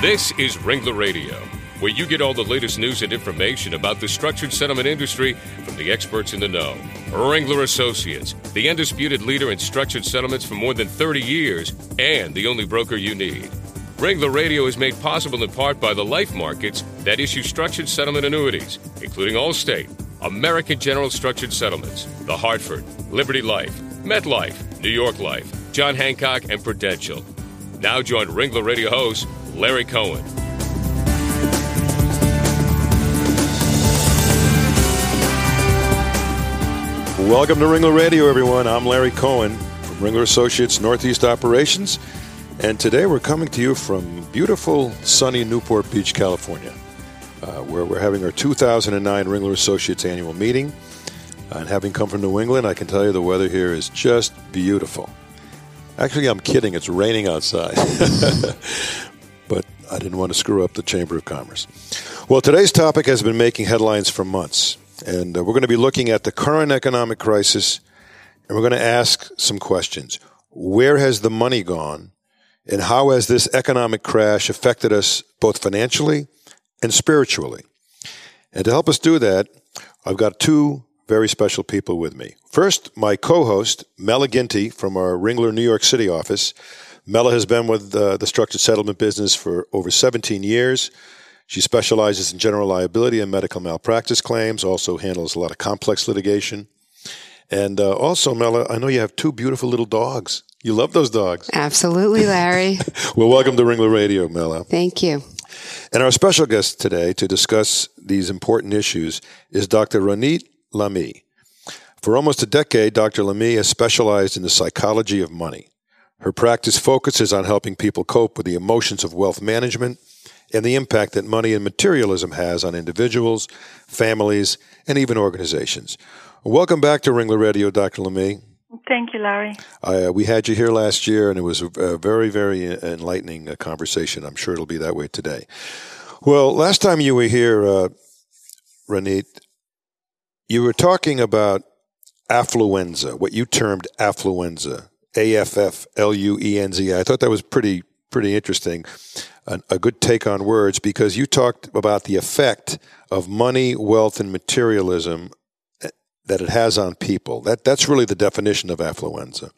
This is Ringler Radio, where you get all the latest news and information about the structured settlement industry from the experts in the know. Ringler Associates, the undisputed leader in structured settlements for more than 30 years and the only broker you need. Ringler Radio is made possible in part by the life markets that issue structured settlement annuities, including Allstate, American General Structured Settlements, The Hartford, Liberty Life, MetLife, New York Life, John Hancock, and Prudential. Now join Ringler Radio host Larry Cohen. Welcome to Ringler Radio, everyone. I'm Larry Cohen from Ringler Associates Northeast Operations, and today we're coming to you from beautiful, sunny Newport Beach, California, uh, where we're having our 2009 Ringler Associates annual meeting. And having come from New England, I can tell you the weather here is just beautiful. Actually, I'm kidding. It's raining outside. I didn't want to screw up the Chamber of Commerce. Well, today's topic has been making headlines for months. And uh, we're going to be looking at the current economic crisis. And we're going to ask some questions. Where has the money gone? And how has this economic crash affected us both financially and spiritually? And to help us do that, I've got two very special people with me. First, my co host, Mela Ginty from our Ringler New York City office. Mela has been with uh, the structured settlement business for over 17 years. She specializes in general liability and medical malpractice claims, also handles a lot of complex litigation. And uh, also, Mela, I know you have two beautiful little dogs. You love those dogs. Absolutely, Larry. well, welcome to Ringler Radio, Mela. Thank you. And our special guest today to discuss these important issues is Dr. Ronit Lami. For almost a decade, Dr. Lami has specialized in the psychology of money. Her practice focuses on helping people cope with the emotions of wealth management and the impact that money and materialism has on individuals, families, and even organizations. Welcome back to Ringler Radio, Dr. Lami. Thank you, Larry. Uh, we had you here last year, and it was a, a very, very enlightening uh, conversation. I'm sure it'll be that way today. Well, last time you were here, uh, you were talking about affluenza, what you termed affluenza, A F F L U E N Z. I thought that was pretty pretty interesting, a, a good take on words because you talked about the effect of money, wealth, and materialism eh, that it has on people. That that's really the definition of affluenza.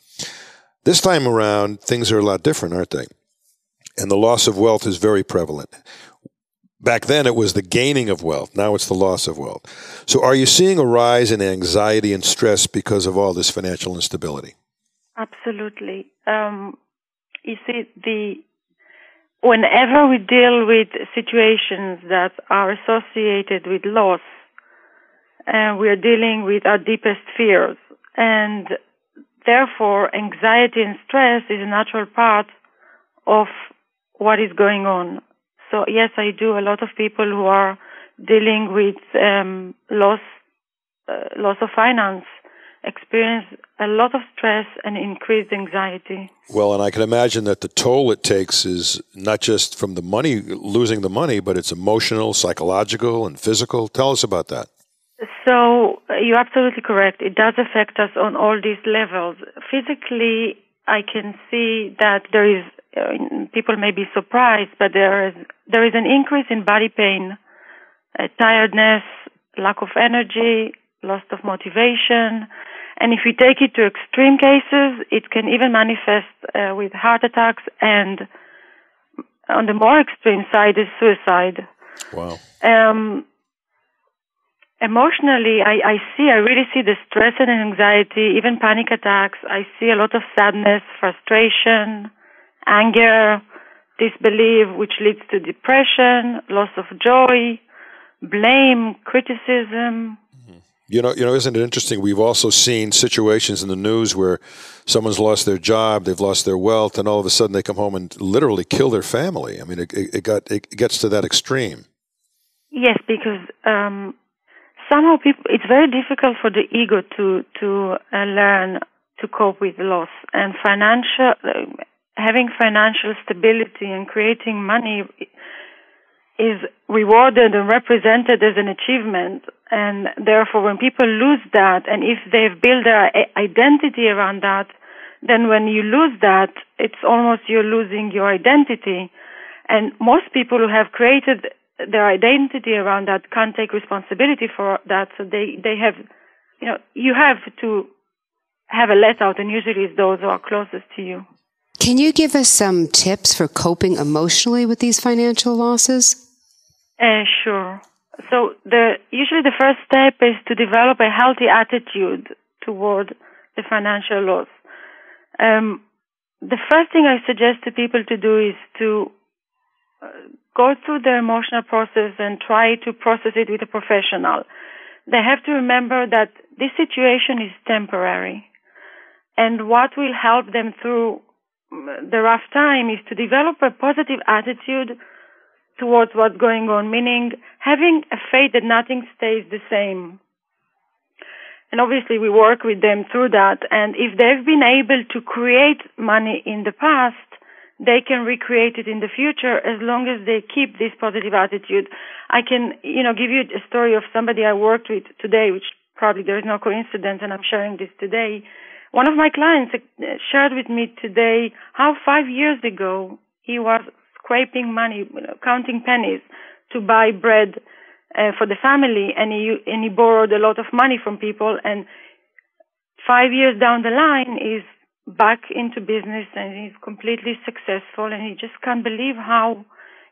This time around, things are a lot different, aren't they? And the loss of wealth is very prevalent. Back then, it was the gaining of wealth. Now it's the loss of wealth. So, are you seeing a rise in anxiety and stress because of all this financial instability? Absolutely. Um, you see, the whenever we deal with situations that are associated with loss, uh, we are dealing with our deepest fears, and therefore, anxiety and stress is a natural part of what is going on so yes, I do. A lot of people who are dealing with um, loss, uh, loss of finance, experience a lot of stress and increased anxiety. Well, and I can imagine that the toll it takes is not just from the money, losing the money, but it's emotional, psychological, and physical. Tell us about that. So uh, you're absolutely correct. It does affect us on all these levels. Physically, I can see that there is uh, people may be surprised, but there is there is an increase in body pain, uh, tiredness, lack of energy, loss of motivation, and if we take it to extreme cases, it can even manifest uh, with heart attacks and on the more extreme side is suicide. Wow. Um, emotionally, I, I see, I really see the stress and anxiety, even panic attacks. I see a lot of sadness, frustration, anger, disbelief, which leads to depression, loss of joy, blame, criticism. You know, you know, isn't it interesting? We've also seen situations in the news where someone's lost their job, they've lost their wealth, and all of a sudden they come home and literally kill their family. I mean, it, it got it gets to that extreme. Yes, because um, somehow people, it's very difficult for the ego to to uh, learn to cope with loss and financial. Uh, having financial stability and creating money is rewarded and represented as an achievement. And therefore, when people lose that, and if they've built their identity around that, then when you lose that, it's almost you're losing your identity. And most people who have created their identity around that can't take responsibility for that. So they, they have, you know, you have to have a let out, and usually it's those who are closest to you. Can you give us some tips for coping emotionally with these financial losses? Uh, sure. So the usually the first step is to develop a healthy attitude toward the financial loss. Um, the first thing I suggest to people to do is to uh, go through their emotional process and try to process it with a professional. They have to remember that this situation is temporary. And what will help them through the rough time is to develop a positive attitude towards what's going on, meaning having a faith that nothing stays the same. And obviously we work with them through that. And if they've been able to create money in the past, they can recreate it in the future as long as they keep this positive attitude. I can, you know, give you a story of somebody I worked with today, which probably there is no coincidence and I'm sharing this today. One of my clients shared with me today how five years ago he was scraping money, counting pennies to buy bread uh, for the family, and he and he borrowed a lot of money from people. And five years down the line, he's back into business and he's completely successful, and he just can't believe how,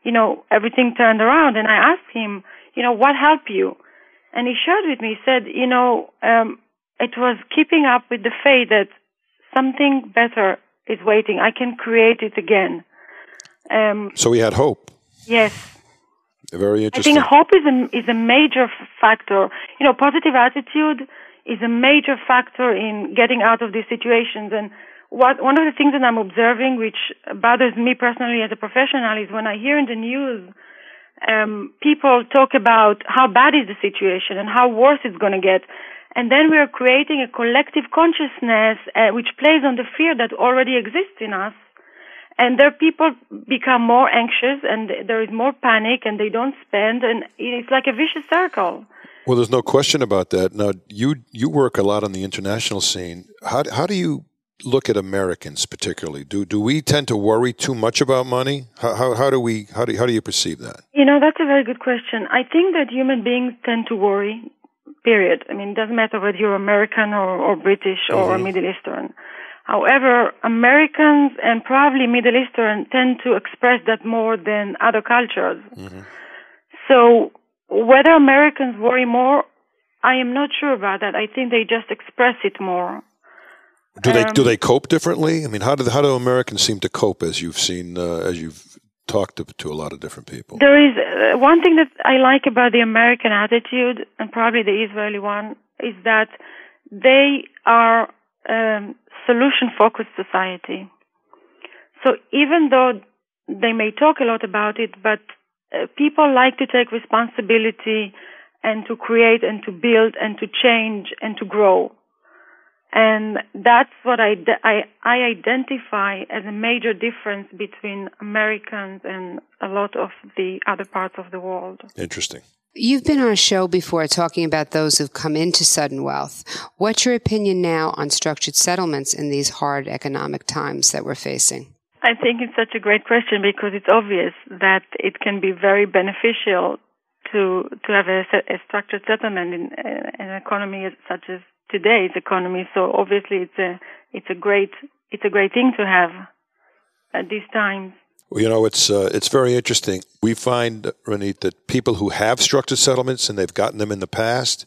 you know, everything turned around. And I asked him, you know, what helped you? And he shared with me, he said, you know, um, it was keeping up with the faith that something better is waiting. I can create it again. Um, so we had hope. Yes. Very interesting. I think hope is a, is a major factor. You know, positive attitude is a major factor in getting out of these situations. And what, one of the things that I'm observing, which bothers me personally as a professional, is when I hear in the news um, people talk about how bad is the situation and how worse it's going to get. And then we are creating a collective consciousness uh, which plays on the fear that already exists in us. And there people become more anxious and there is more panic and they don't spend. And it's like a vicious circle. Well there's no question about that. Now you you work a lot on the international scene. How, how do you look at americans particularly? Do do we tend to worry too much about money? How, how, how do we how do, how do you perceive that? You know that's a very good question. I think that human beings tend to worry period i mean it doesn't matter whether you're american or, or british or mm-hmm. middle eastern However, Americans and probably Middle Eastern tend to express that more than other cultures. Mm-hmm. So whether Americans worry more, I am not sure about that. I think they just express it more. Do they um, do they cope differently? I mean, how do how do Americans seem to cope as you've seen uh, as you've talked to, to, a lot of different people? There is uh, one thing that I like about the American attitude, and probably the Israeli one, is that they are um, solution focused society. So even though they may talk a lot about it, but uh, people like to take responsibility and to create and to build and to change and to grow. And that's what I, I, I identify as a major difference between Americans and a lot of the other parts of the world. Interesting. You've been on a show before talking about those who've come into sudden wealth. What's your opinion now on structured settlements in these hard economic times that we're facing? I think it's such a great question because it's obvious that it can be very beneficial to to have a, a structured settlement in, in an economy such as today's economy. So obviously, it's a it's a great it's a great thing to have at these times. Well, you know, it's uh, it's very interesting. We find, Ronit, that people who have structured settlements and they've gotten them in the past,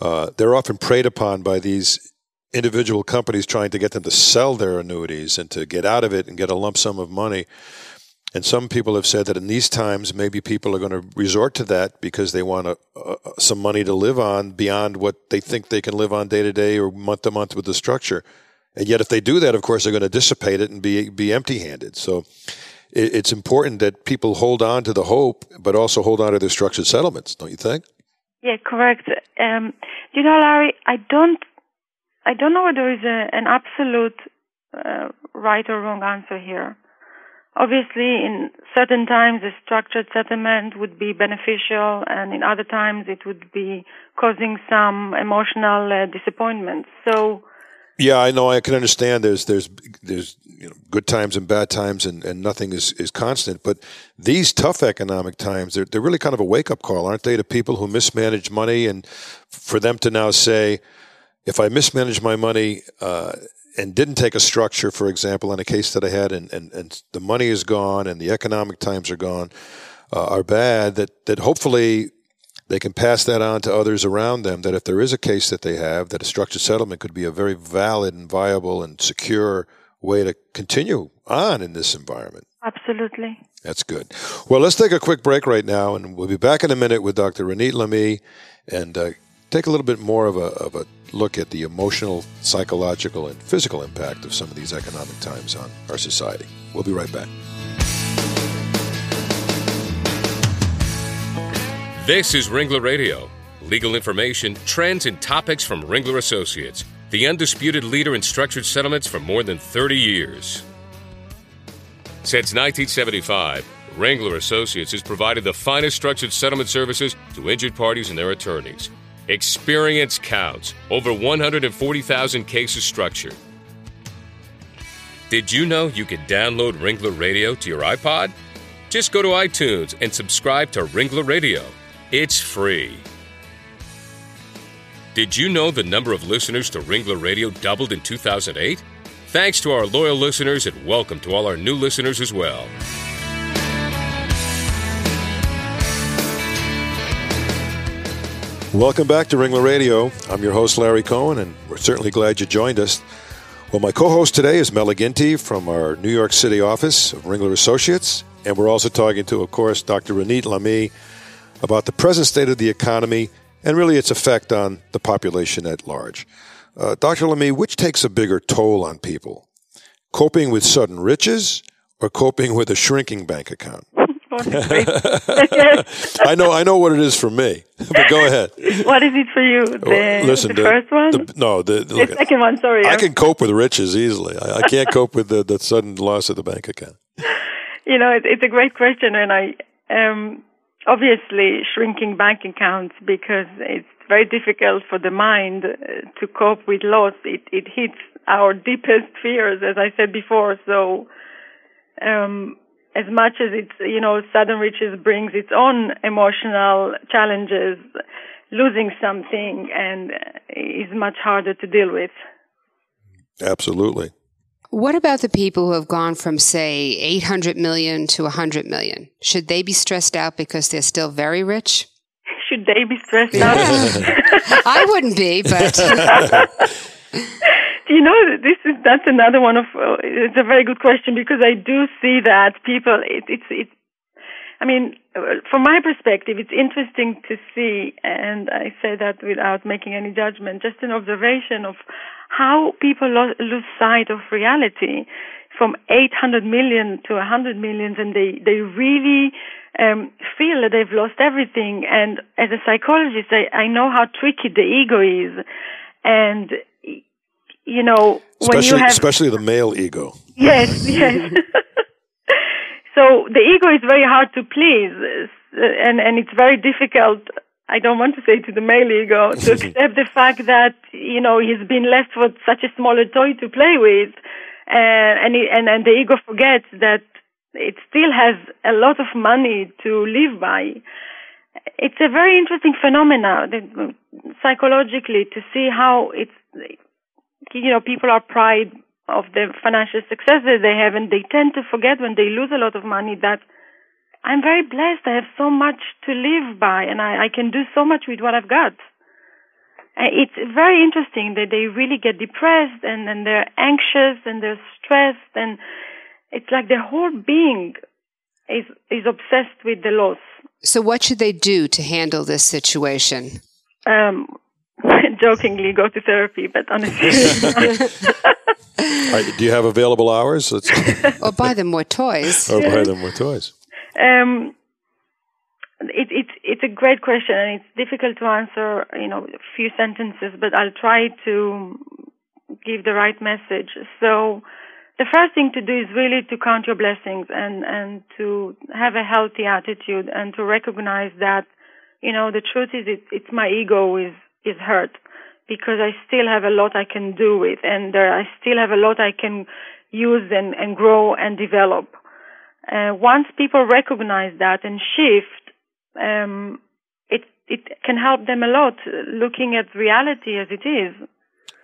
uh, they're often preyed upon by these individual companies trying to get them to sell their annuities and to get out of it and get a lump sum of money. And some people have said that in these times, maybe people are going to resort to that because they want a, some money to live on beyond what they think they can live on day to day or month to month with the structure. And yet, if they do that, of course, they're going to dissipate it and be be empty handed. So it's important that people hold on to the hope, but also hold on to their structured settlements, don't you think? Yeah, correct. Um, you know, Larry, I don't, I don't know whether there is a, an absolute uh, right or wrong answer here. Obviously, in certain times, a structured settlement would be beneficial, and in other times, it would be causing some emotional uh, disappointment. So, Yeah, I know. I can understand. There's there's there's you know, good times and bad times, and, and nothing is, is constant. But these tough economic times, they're they're really kind of a wake up call, aren't they, to people who mismanage money, and for them to now say, if I mismanage my money. Uh, and didn't take a structure, for example, in a case that I had, and, and, and the money is gone and the economic times are gone, uh, are bad, that, that hopefully they can pass that on to others around them that if there is a case that they have, that a structured settlement could be a very valid and viable and secure way to continue on in this environment. Absolutely. That's good. Well, let's take a quick break right now, and we'll be back in a minute with Dr. Ronit Lami and uh, take a little bit more of a, of a look at the emotional, psychological, and physical impact of some of these economic times on our society. We'll be right back. This is Ringler Radio. Legal information, trends, and topics from Ringler Associates, the undisputed leader in structured settlements for more than 30 years. Since 1975, Ringler Associates has provided the finest structured settlement services to injured parties and their attorneys. Experience counts. Over 140,000 cases structured. Did you know you could download Ringler Radio to your iPod? Just go to iTunes and subscribe to Ringler Radio. It's free. Did you know the number of listeners to Ringler Radio doubled in 2008? Thanks to our loyal listeners and welcome to all our new listeners as well. Welcome back to Ringler Radio. I'm your host, Larry Cohen, and we're certainly glad you joined us. Well, my co host today is Mela Ginty from our New York City office of Ringler Associates, and we're also talking to, of course, Dr. Ronit Lami about the present state of the economy and really its effect on the population at large. Uh, Dr. Lami, which takes a bigger toll on people? Coping with sudden riches or coping with a shrinking bank account? I know, I know what it is for me. But go ahead. What is it for you? The, Listen, the, the first one? The, no, the, the second one. Sorry, I can cope with riches easily. I, I can't cope with the, the sudden loss of the bank account. You know, it, it's a great question, and I um, obviously shrinking bank accounts because it's very difficult for the mind uh, to cope with loss. It, it hits our deepest fears, as I said before. So, um, as much as it's, you know, sudden riches brings its own emotional challenges, losing something and uh, is much harder to deal with. Absolutely. What about the people who have gone from, say, 800 million to 100 million? Should they be stressed out because they're still very rich? Should they be stressed out? I wouldn't be, but. you know, this is that's another one of. Uh, it's a very good question because I do see that people. It, it's it's. I mean, from my perspective, it's interesting to see, and I say that without making any judgment, just an observation of how people lo- lose sight of reality from 800 million to 100 million, and they they really um, feel that they've lost everything. And as a psychologist, I, I know how tricky the ego is, and you know especially, when you have especially the male ego. Yes, yes. so the ego is very hard to please, and and it's very difficult I don't want to say to the male ego to accept the fact that you know he's been left with such a smaller toy to play with, uh, and he, and and the ego forgets that it still has a lot of money to live by. It's a very interesting phenomenon psychologically to see how it's you know people are proud of the financial success that they have, and they tend to forget when they lose a lot of money that I'm very blessed. I have so much to live by, and I, I can do so much with what I've got. It's very interesting that they really get depressed and, and they're anxious and they're stressed, and it's like their whole being is is obsessed with the loss. So, what should they do to handle this situation? Um, jokingly, go to therapy, but honestly. do you have available hours? or buy them more toys. Or buy them more toys. Um, it, it, it's a great question, and it's difficult to answer, you know, a few sentences, but I'll try to give the right message. So, the first thing to do is really to count your blessings and, and to have a healthy attitude and to recognize that, you know, the truth is it, it's my ego is, is hurt. because I still have a lot I can do with, and there, I still have a lot I can use and, and grow and develop. Uh, once people recognize that and shift, um, it it can help them a lot looking at reality as it is.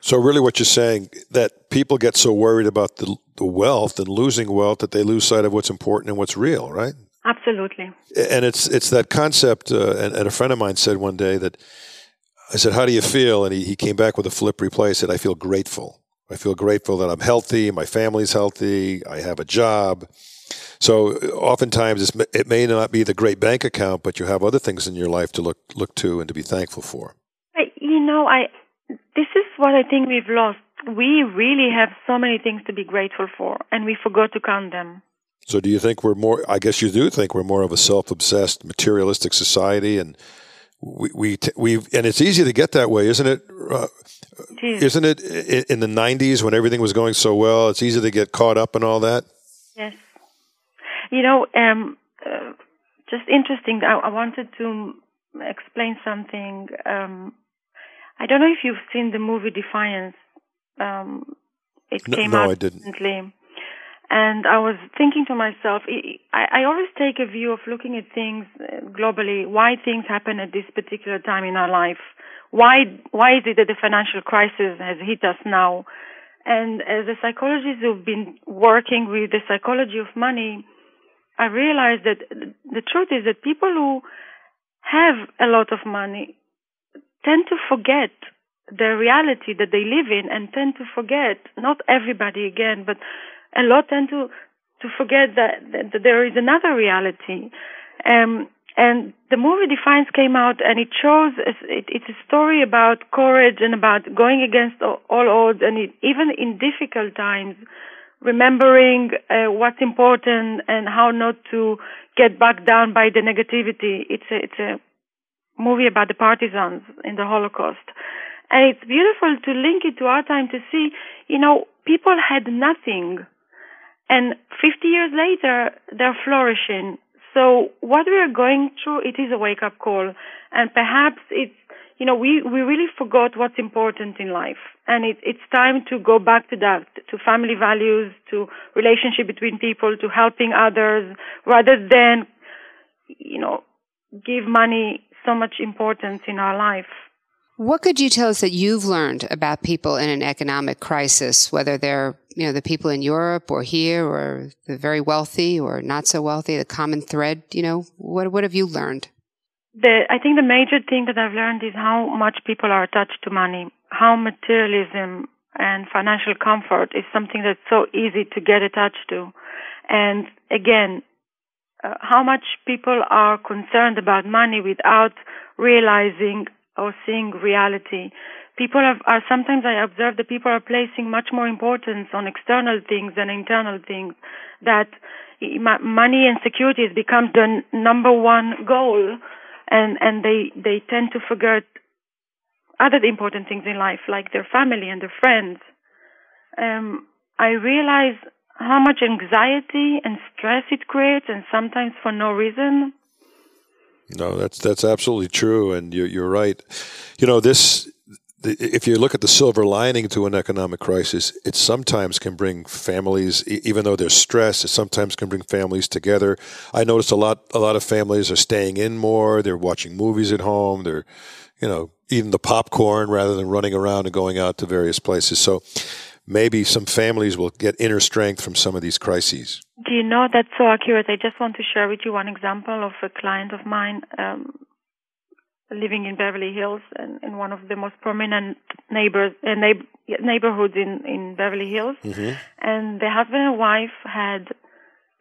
So really, what you're saying that people get so worried about the the wealth and losing wealth that they lose sight of what's important and what's real, right? Absolutely. And it's it's that concept. Uh, and, and, a friend of mine said one day that I said, "How do you feel?" And he, he came back with a flip reply. He said, "I feel grateful. I feel grateful that I'm healthy, my family's healthy, I have a job." So uh, oftentimes it may not be the great bank account, but you have other things in your life to look look to and to be thankful for. You know, I this is what I think we've lost. We really have so many things to be grateful for, and we forgot to count them. So, do you think we're more? I guess you do think we're more of a self-obsessed, materialistic society, and we we we and it's easy to get that way, isn't it? Uh, isn't it in the '90s when everything was going so well? It's easy to get caught up in all that. Yes, you know, um, uh, just interesting. I, I, wanted to explain something. Um, I don't know if you've seen the movie Defiance. Um, it no, came no, out I didn't. recently. And I was thinking to myself, I, always take a view of looking at things uh, globally, why things happen at this particular time in our life. Why, why is it that the financial crisis has hit us now? And as a psychologist who've been working with the psychology of money, I realized that the truth is that people who have a lot of money tend to forget the reality that they live in and tend to forget, not everybody again, but a lot tend to to forget that, that, that there is another reality. Um, and the movie Defiance came out, and it shows it, it's a story about courage and about going against all, all odds, and it, even in difficult times, remembering uh, what's important and how not to get backed down by the negativity. It's a it's a movie about the partisans in the Holocaust, and it's beautiful to link it to our time to see, you know, people had nothing and 50 years later, they're flourishing. So what we are going through, it is a wake up call. And perhaps it's, you know, we, we really forgot what's important in life. And it, it's time to go back to that, to family values, to relationship between people, to helping others, rather than, you know, give money so much importance in our life. What could you tell us that you've learned about people in an economic crisis, whether they're, you know, the people in Europe or here or the very wealthy or not so wealthy, the common thread, you know, what, what have you learned? The, I think the major thing that I've learned is how much people are attached to money, how materialism and financial comfort is something that's so easy to get attached to. And again, uh, how much people are concerned about money without realizing or seeing reality. People are, are sometimes I observe that people are placing much more importance on external things than internal things. That money and security has become the number one goal, and and they they tend to forget other important things in life, like their family and their friends. Um, I realize how much anxiety and stress it creates, and sometimes for no reason. No, that's that's absolutely true, and you're, you're right. You know, this if you look at the silver lining to an economic crisis, it sometimes can bring families, even though there's stress, it sometimes can bring families together. I noticed a lot, a lot of families are staying in more. They're watching movies at home. They're, you know, eating the popcorn rather than running around and going out to various places. So maybe some families will get inner strength from some of these crises. Do you know that's so accurate? I just want to share with you one example of a client of mine um, living in Beverly Hills and in one of the most prominent neighbors uh, neighbor, neighborhoods in in Beverly Hills. Mm-hmm. And the husband and wife had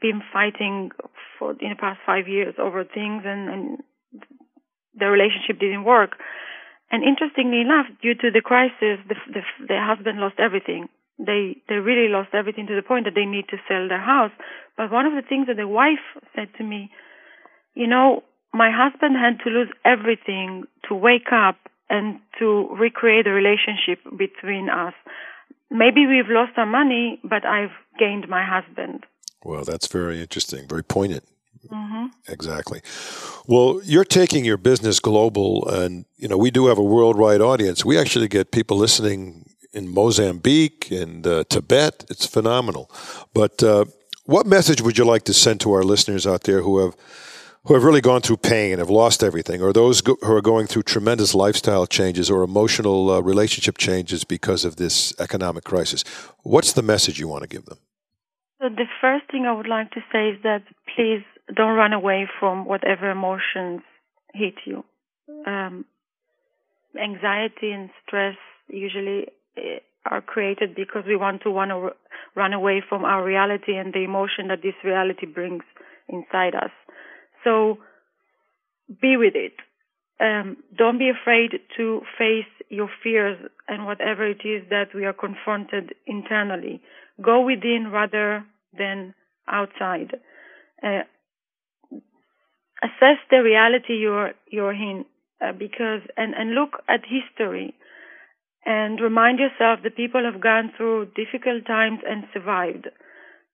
been fighting for in the past five years over things, and, and the relationship didn't work. And interestingly enough, due to the crisis, the, the, the husband lost everything. They they really lost everything to the point that they need to sell their house. But one of the things that the wife said to me, you know, my husband had to lose everything to wake up and to recreate a relationship between us. Maybe we've lost our money, but I've gained my husband. Well, that's very interesting, very poignant. Mm-hmm. Exactly. Well, you're taking your business global, and you know we do have a worldwide audience. We actually get people listening in Mozambique and uh, Tibet. It's phenomenal. But uh, what message would you like to send to our listeners out there who have who have really gone through pain, have lost everything, or those go- who are going through tremendous lifestyle changes or emotional uh, relationship changes because of this economic crisis? What's the message you want to give them? So the first thing I would like to say is that please don't run away from whatever emotions hit you. Um, anxiety and stress usually eh, are created because we want to want to run away from our reality and the emotion that this reality brings inside us. So be with it. Um, don't be afraid to face your fears and whatever it is that we are confronted internally. Go within rather than outside. Uh, assess the reality you're you're in uh, because and and look at history and remind yourself that people have gone through difficult times and survived.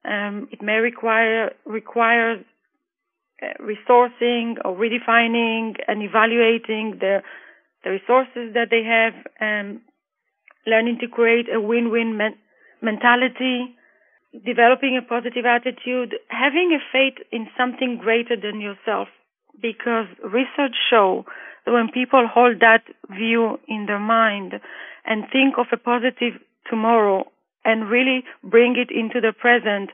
Um, it may require require Uh, resourcing or redefining and evaluating the the resources that they have, and learning to create a win-win men- mentality, developing a positive attitude, having a faith in something greater than yourself. Because research show that when people hold that view in their mind and think of a positive tomorrow and really bring it into the present,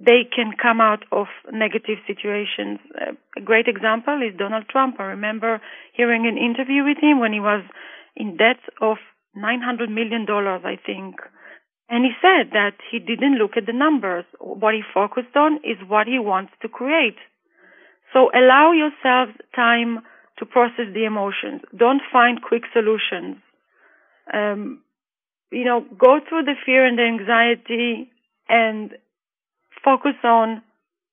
they can come out of negative situations. A great example is Donald Trump. I remember hearing an interview with him when he was in debt of $900 million, I think. And he said that he didn't look at the numbers. What he focused on is what he wants to create. So allow yourself time to process the emotions. Don't find quick solutions. Um, you know, go through the fear and the anxiety and focus on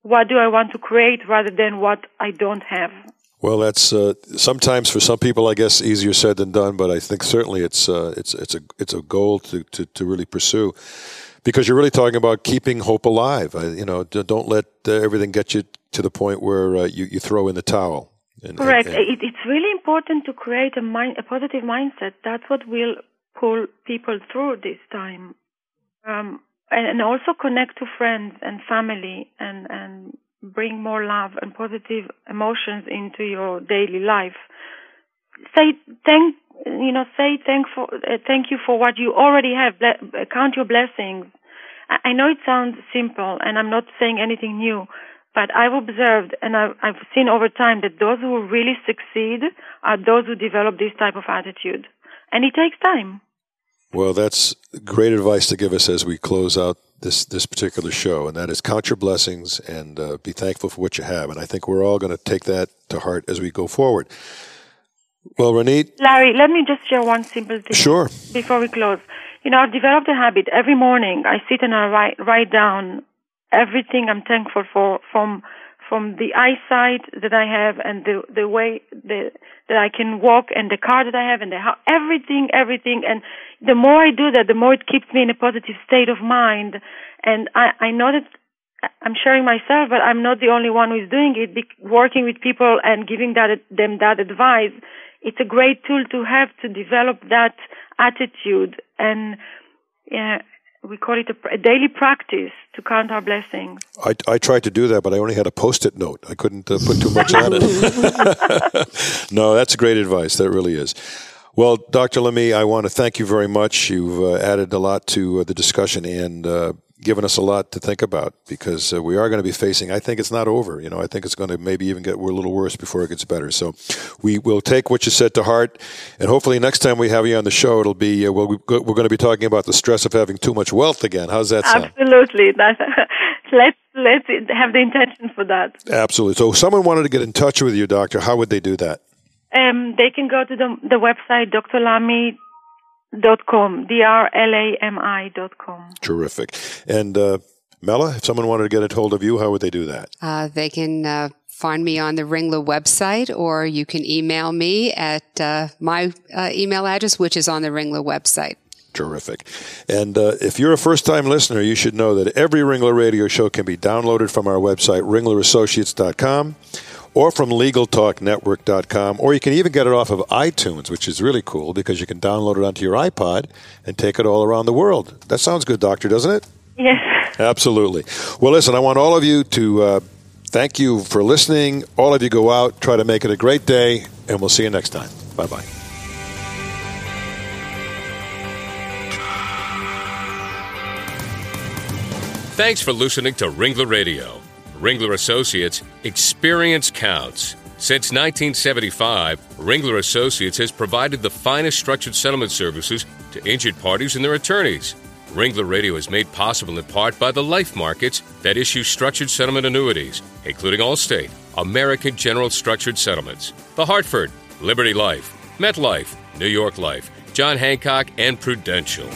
what do I want to create rather than what I don't have. Well, that's uh, sometimes for some people, I guess, easier said than done. But I think certainly it's uh, it's it's a it's a goal to, to, to really pursue, because you're really talking about keeping hope alive. I, you know, don't let uh, everything get you to the point where uh, you you throw in the towel. And, Correct. And, and it, it's really important to create a mind, a positive mindset. That's what will pull people through this time. Um, and also connect to friends and family and and bring more love and positive emotions into your daily life say thank you know say thank for uh, thank you for what you already have Ble- count your blessings I, I know it sounds simple and i'm not saying anything new but I've observed and I've, I've seen over time that those who really succeed are those who develop this type of attitude. And it takes time. Well, that's great advice to give us as we close out this this particular show, and that is count your blessings and uh, be thankful for what you have. And I think we're all going to take that to heart as we go forward. Well, Ronit, Larry, let me just share one simple thing. Sure. Before we close, you know, I've developed a habit. Every morning, I sit and I write write down everything I'm thankful for from from the eyesight that I have and the the way the, that I can walk and the car that I have and the how everything everything. And the more I do that the more it keeps me in a positive state of mind. And I I know that I'm sharing myself but I'm not the only one who is doing it. Be, working with people and giving that them that advice it's a great tool to have to develop that attitude. And yeah we call it a, a, daily practice to count our blessings. I, I tried to do that, but I only had a post-it note. I couldn't uh, put too much on it. no, that's great advice. That really is. Well, Dr. Lami, I want to thank you very much. You've uh, added a lot to uh, the discussion and uh, given us a lot to think about because uh, we are going to be facing. I think it's not over. You know, I think it's going to maybe even get a little worse before it gets better. So we will take what you said to heart, and hopefully next time we have you on the show, it'll be uh, well. We're going to be talking about the stress of having too much wealth again. How's that sound? Absolutely. That's, let's let's have the intention for that. Absolutely. So, if someone wanted to get in touch with you, doctor, how would they do that? Um, they can go to the the website drlami dot com, D R L A M I dot com. Terrific. And uh, Mela, if someone wanted to get a hold of you, how would they do that? Uh, they can uh, find me on the Ringler website, or you can email me at uh, my uh, email address, which is on the Ringler website. terrific. And uh, if you're a first time listener, you should know that every Ringler radio show can be downloaded from our website, ringlerassociates.com or from LegalTalkNetwork.com, or you can even get it off of iTunes, which is really cool because you can download it onto your iPod and take it all around the world. That sounds good, Doctor, doesn't it? Yes. Absolutely. Well, listen, I want all of you to uh, thank you for listening. All of you go out, try to make it a great day, and we'll see you next time. Bye bye. Thanks for listening to Ringler Radio. Ringler Associates, experience counts. Since 1975, Ringler Associates has provided the finest structured settlement services to injured parties and their attorneys. Ringler Radio is made possible in part by the life markets that issue structured settlement annuities, including Allstate, American General Structured Settlements, The Hartford, Liberty Life, MetLife, New York Life, John Hancock, and Prudential.